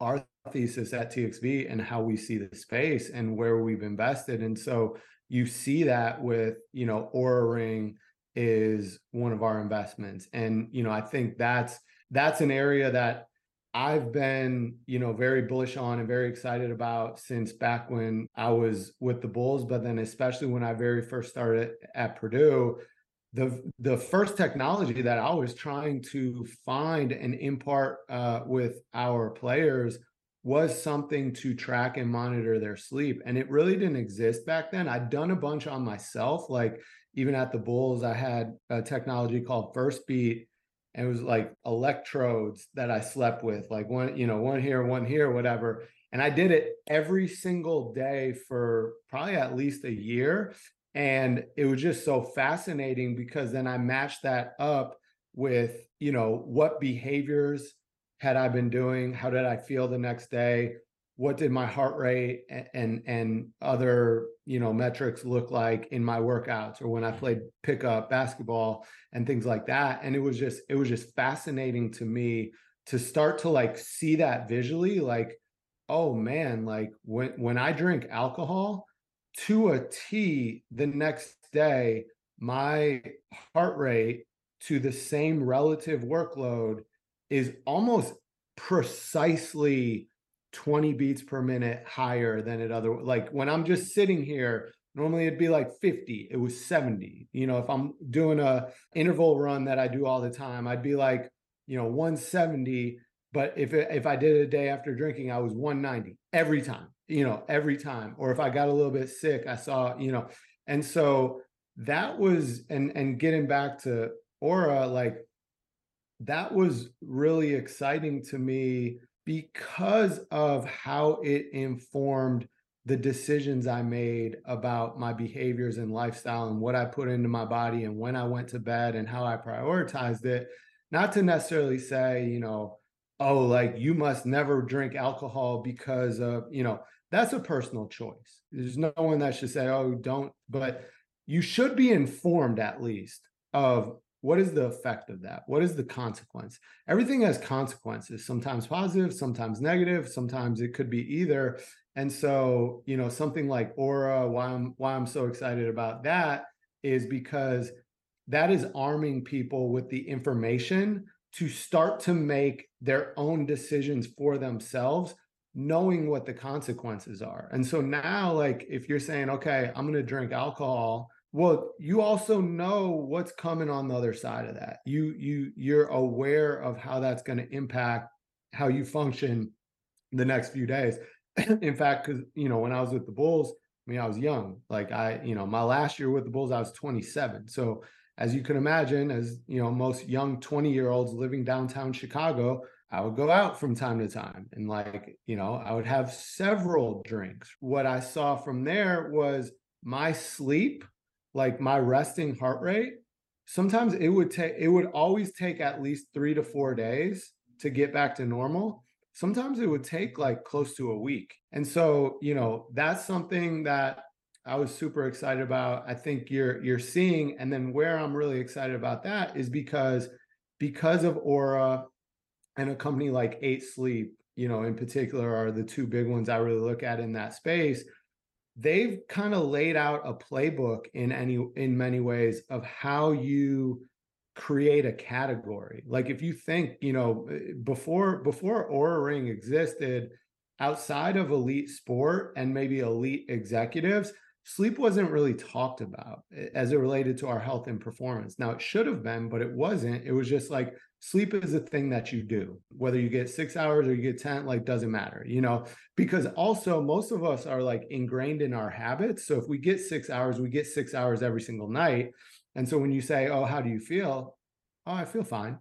our thesis at TXV and how we see the space and where we've invested. And so you see that with, you know, Oura Ring is one of our investments. And, you know, I think that's that's an area that I've been, you know, very bullish on and very excited about since back when I was with the Bulls, but then especially when I very first started at Purdue, the the first technology that I was trying to find and impart uh, with our players was something to track and monitor their sleep, and it really didn't exist back then. I'd done a bunch on myself, like even at the Bulls, I had a technology called Firstbeat, and it was like electrodes that I slept with, like one you know one here, one here, whatever. And I did it every single day for probably at least a year and it was just so fascinating because then I matched that up with, you know, what behaviors had I been doing? How did I feel the next day? What did my heart rate and, and other you know metrics look like in my workouts or when I played pickup basketball and things like that? And it was just it was just fascinating to me to start to like see that visually, like, oh man, like when when I drink alcohol, to a T the next day, my heart rate to the same relative workload is almost precisely 20 beats per minute higher than it other like when I'm just sitting here normally it'd be like 50 it was 70 you know if i'm doing a interval run that i do all the time i'd be like you know 170 but if it, if I did it a day after drinking, I was 190 every time, you know, every time. Or if I got a little bit sick, I saw, you know, and so that was and and getting back to Oura like that was really exciting to me because of how it informed the decisions I made about my behaviors and lifestyle and what I put into my body and when I went to bed and how I prioritized it. Not to necessarily say, you know, oh, like you must never drink alcohol because of, you know, that's a personal choice. There's no one that should say, oh, don't, but you should be informed at least of what is the effect of that? What is the consequence? Everything has consequences, sometimes positive, sometimes negative, sometimes it could be either. And so, you know, something like Oura why I'm why I'm so excited about that is because that is arming people with the information to start to make their own decisions for themselves knowing what the consequences are. And so now like if you're saying okay, I'm going to drink alcohol well you also know what's coming on the other side of that. You you you're aware of how that's going to impact how you function the next few days. In fact because you know when i was with the bulls i mean i was young. Like i you know my last year with the bulls i was 27 so as you can imagine as you know most young 20 year olds living downtown chicago i would go out from time to time and like you know i would have several drinks. What i saw from there was my sleep like my resting heart rate, sometimes it would take it would always take at least 3 to 4 days to get back to normal. Sometimes it would take like close to a week. And so, you know, that's something that I was super excited about. I think you're you're seeing and then where I'm really excited about that is because because of Oura and a company like 8 Sleep, you know, in particular are the two big ones I really look at in that space they've kind of laid out a playbook in any in many ways of how you create a category. Like if you think you know eh, before before Oura ring existed outside of elite sport and maybe elite executives sleep wasn't really talked about eh, as it related to our health and performance. Now it should have been but it wasn't. It was just like sleep is a thing that you do whether you get six hours or you get 10 like doesn't matter you know? Because also most of us are like ingrained in our habits. So if we get six hours we get six hours every single night. And so when you say oh how do you feel? Oh i feel fine.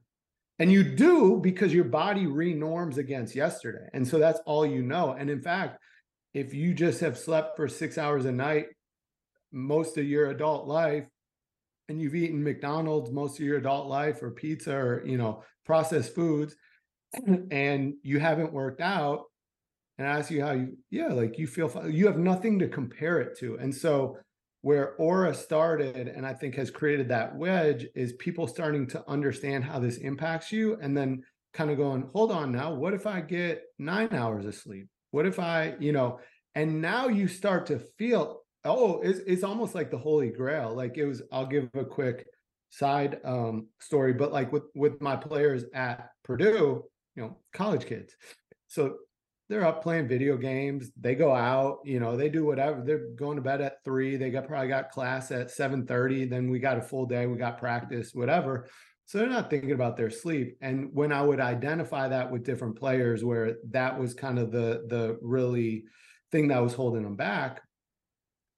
And you do because your body renorms against yesterday. And so that's all you know. And in fact if you just have slept for six hours a night most of your adult life and you've eaten McDonald's most of your adult life or pizza or, you know, processed foods and you haven't worked out and I ask you how you, yeah, like you feel, you have nothing to compare it to. And so where Oura started and I think has created that wedge is people starting to understand how this impacts you and then kind of going, hold on now, what if I get nine hours of sleep? What if I, you know, and now you start to feel Oh, it's it's almost like the holy grail. Like it was, I'll give a quick side um story, but like with with my players at Purdue, you know, college kids. So they're up playing video games. They go out, you know, they do whatever. They're going to bed at three. They got probably got class at 7 30. Then we got a full day, we got practice, whatever. So they're not thinking about their sleep. And when I would identify that with different players where that was kind of the the really thing that was holding them back,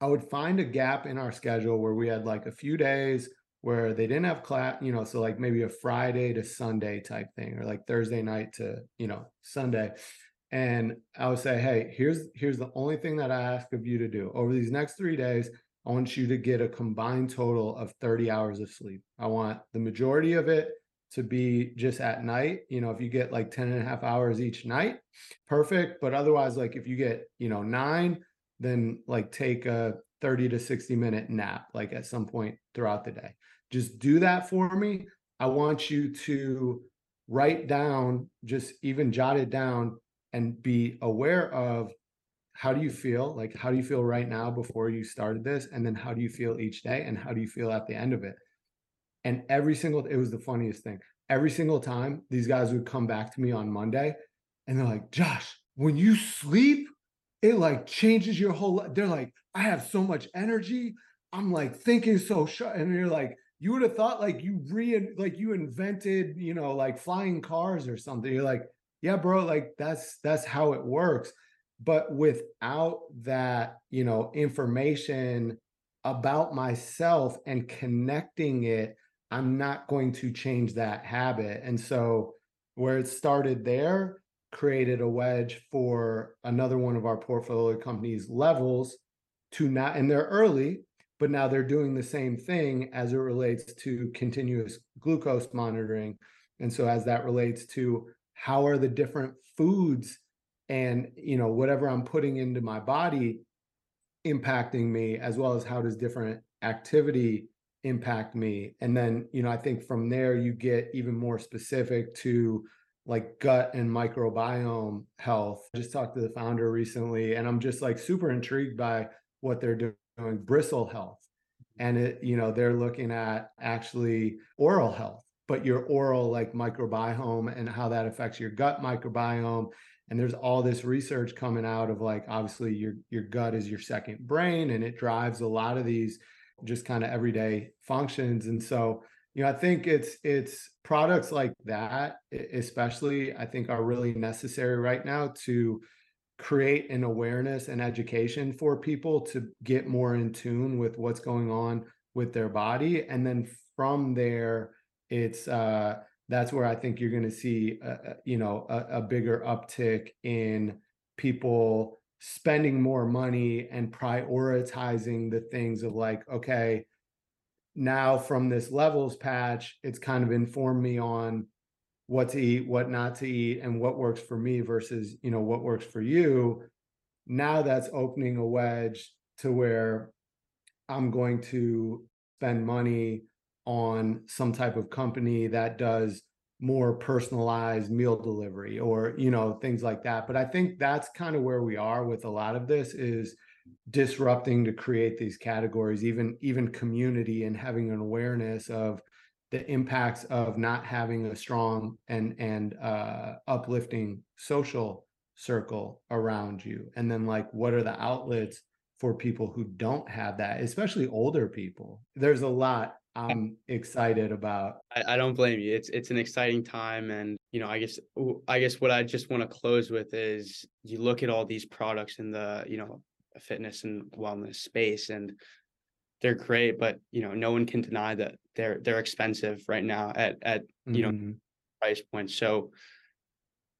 I would find a gap in our schedule where we had like a few days where they didn't have class, you know, so like maybe a Friday to Sunday type thing, or like Thursday night to, you know, Sunday. And I would say, hey, here's here's the only thing that I ask of you to do over these next three days. I want you to get a combined total of 30 hours of sleep. I want the majority of it to be just at night. You know, if you get like 10 and a half hours each night, perfect. But otherwise, like if you get, you know, nine, then like take a 30 to 60 minute nap like at some point throughout the day. Just do that for me. I want you to write down just even jot it down and be aware of how do you feel? Like how do you feel right now before you started this? And then how do you feel each day? And how do you feel at the end of it? And every single it was the funniest thing. Every single time these guys would come back to me on monday and they're like josh when you sleep it like changes your whole life. They're like, I have so much energy. I'm like thinking so sharp. And you're like, you would have thought like you re like you invented, you know, like flying cars or something. You're like, yeah, bro, like that's that's how it works. But without that, you know, information about myself and connecting it, I'm not going to change that habit. And so where it started there created a wedge for another one of our portfolio companies levels to not and they're early but now they're doing the same thing as it relates to continuous glucose monitoring. And so as that relates to how are the different foods and you know whatever i'm putting into my body impacting me as well as how does different activity impact me. And then you know i think from there you get even more specific to like gut and microbiome health. I just talked to the founder recently and i'm just like super intrigued by what they're doing bristle health. And it you know they're looking at actually oral health but your oral like microbiome and how that affects your gut microbiome. And there's all this research coming out of like obviously your your gut is your second brain and it drives a lot of these just kind of everyday functions. And so you know i think it's it's products like that especially i think are really necessary right now to create an awareness and education for people to get more in tune with what's going on with their body. And then from there it's uh that's where i think you're going to see a, you know a, a bigger uptick in people spending more money and prioritizing the things of like okay now from this levels patch it's kind of informed me on what to eat what not to eat and what works for me versus you know what works for you. Now that's opening a wedge to where i'm going to spend money on some type of company that does more personalized meal delivery or you know things like that. But i think that's kind of where we are with a lot of this is disrupting to create these categories even even community and having an awareness of the impacts of not having a strong and and uh uplifting social circle around you and then like what are the outlets for people who don't have that especially older people there's a lot I'm excited about. I, I, don't blame you. It's it's an exciting time, and you know, I guess I guess what I just want to close with is you look at all these products in the you know fitness and wellness space, and they're great, but you know, no one can deny that they're they're expensive right now at at you mm-hmm. know price points. So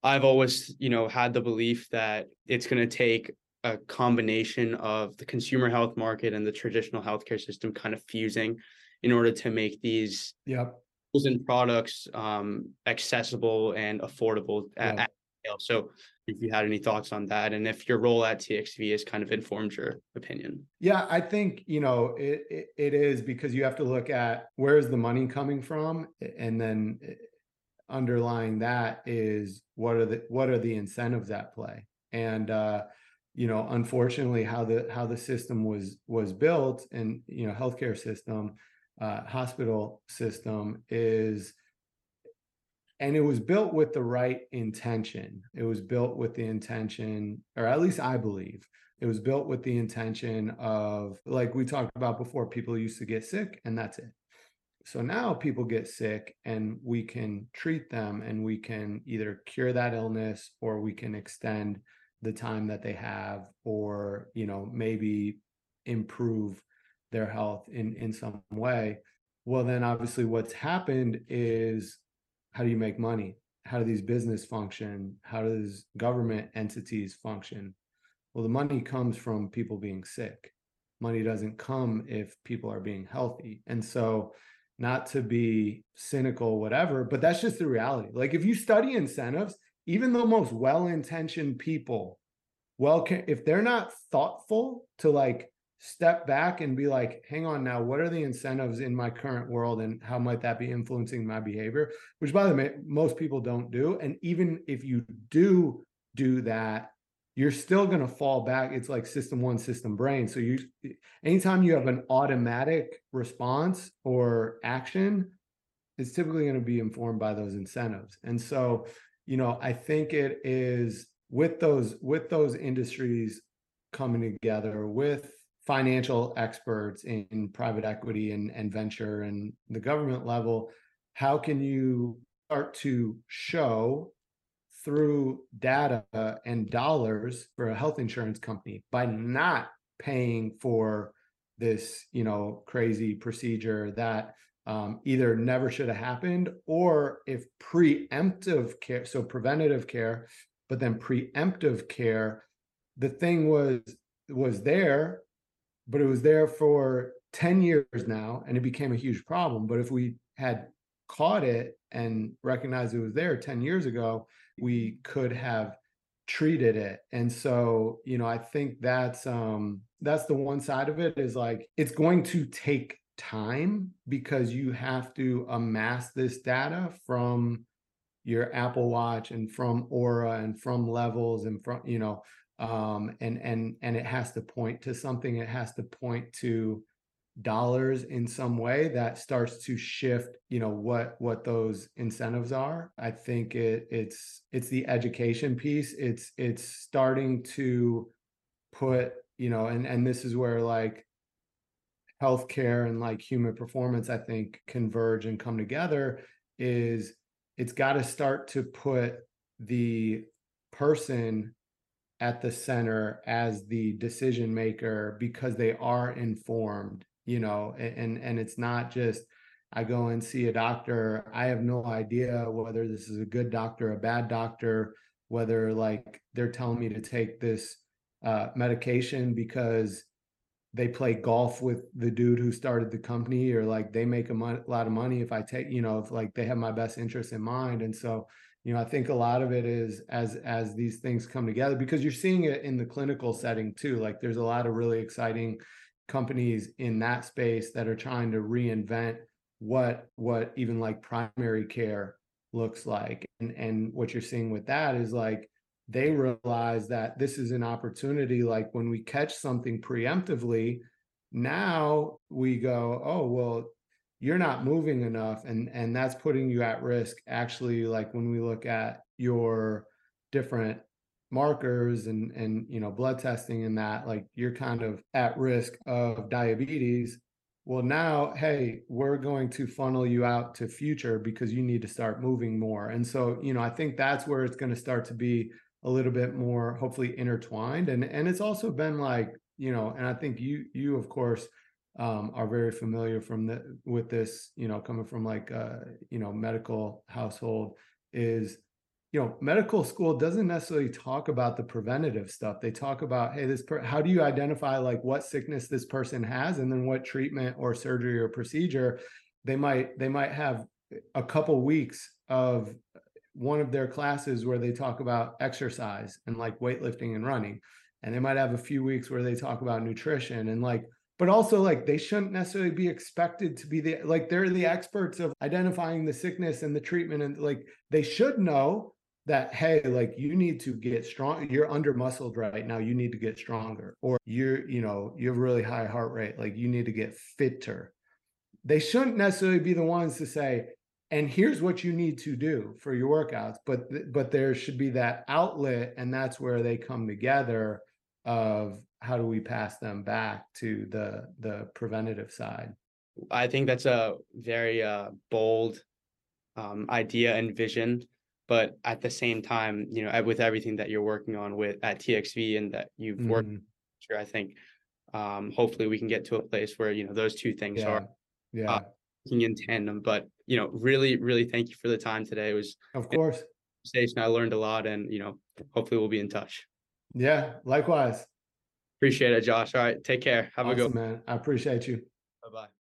I've always you know had the belief that it's going to take a combination of the consumer health market and the traditional healthcare system kind of fusing in order to make these yep. tools and products um, accessible and affordable at, at scale. So if you had any thoughts on that and if your role at TXV has kind of informed your opinion. Yeah, I think, you know, it, it, it is because you have to look at where's the money coming from and then eh, underlying that is what are the what are the incentives at play and uh you know unfortunately how the how the system was was built and you know healthcare system uh, hospital system is and it was built with the right intention. It was built with the intention or at least i believe it was built with the intention of like we talked about before people used to get sick and that's it. So now people get sick and we can treat them and we can either cure that illness or we can extend the time that they have or you know maybe improve their health in in some way. Well then obviously what's happened is how do you make money? How do these business function? How does government entities function? Well the money comes from people being sick. Money doesn't come if people are being healthy. And so not to be cynical whatever but that's just the reality. Like if you study incentives even the most well-intentioned people well if they're not thoughtful to like step back and be like, hang on now, what are the incentives in my current world and how might that be influencing my behavior? Which, by the way, most people don't do. And even if you do do that, you're still going to fall back. It's like system one, system brain. So you, anytime you have an automatic response or action, it's typically going to be informed by those incentives. And so, you know, I think it is with those with those industries coming together with financial experts in private equity and, and venture and the government level, how can you start to show through data and dollars for a health insurance company by not paying for this, you know, crazy procedure that um, either never should have happened or if preemptive care, so preventative care, but then preemptive care, the thing was was there but it was there for 10 years now and it became a huge problem. But if we had caught it and recognized it was there 10 years ago, we could have treated it. And so, you know, I think that's um that's the one side of it is like it's going to take time because you have to amass this data from your Apple Watch and from Oura and from levels and from you know um and and and it has to point to something. It has to point to dollars in some way that starts to shift you know what what those incentives are. I think it it's it's the education piece. It's it's starting to put you know and and this is where like healthcare and like human performance i think converge and come together is it's got to start to put the person at the center as the decision maker because they are informed you know and and it's not just i go and see a doctor. I have no idea whether this is a good doctor a bad doctor whether like they're telling me to take this uh, medication because they play golf with the dude who started the company or like they make a mo- lot of money if i take you know if like they have my best interest in mind. And so you know i think a lot of it is as as these things come together because you're seeing it in the clinical setting too like there's a lot of really exciting companies in that space that are trying to reinvent what what even like primary care looks like and and what you're seeing with that is like they realize that this is an opportunity like when we catch something preemptively now we go oh well you're not moving enough and and that's putting you at risk. Actually like when we look at your different markers and and you know blood testing and that like you're kind of at risk of diabetes. Well now hey we're going to funnel you out to future because you need to start moving more. And so you know i think that's where it's going to start to be a little bit more hopefully intertwined. And and it's also been like you know and i think you you of course um, are very familiar from the with this you know coming from like uh you know medical household is you know medical school doesn't necessarily talk about the preventative stuff. They talk about hey this per- how do you identify like what sickness this person has and then what treatment or surgery or procedure? They might they might have a couple weeks of one of their classes where they talk about exercise and like weightlifting and running. And they might have a few weeks where they talk about nutrition and like but also like they shouldn't necessarily be expected to be the like they're the experts of identifying the sickness and the treatment and like they should know that hey like you need to get strong you're under muscled right now you need to get stronger or you're you know you have really high heart rate like you need to get fitter. They shouldn't necessarily be the ones to say and here's what you need to do for your workouts but but there should be that outlet and that's where they come together of how do we pass them back to the the preventative side i think that's a very uh, bold um, idea and vision but at the same time you know with everything that you're working on with at txv and that you've mm-hmm. worked i think um, hopefully we can get to a place where you know those two things yeah. are yeah uh, in tandem but you know, really, really thank you for the time today. It was of course station. I learned a lot and you know, hopefully we'll be in touch. Yeah, likewise. Appreciate it, Josh. All right. Take care. Have awesome, a good man. I appreciate you. Bye bye.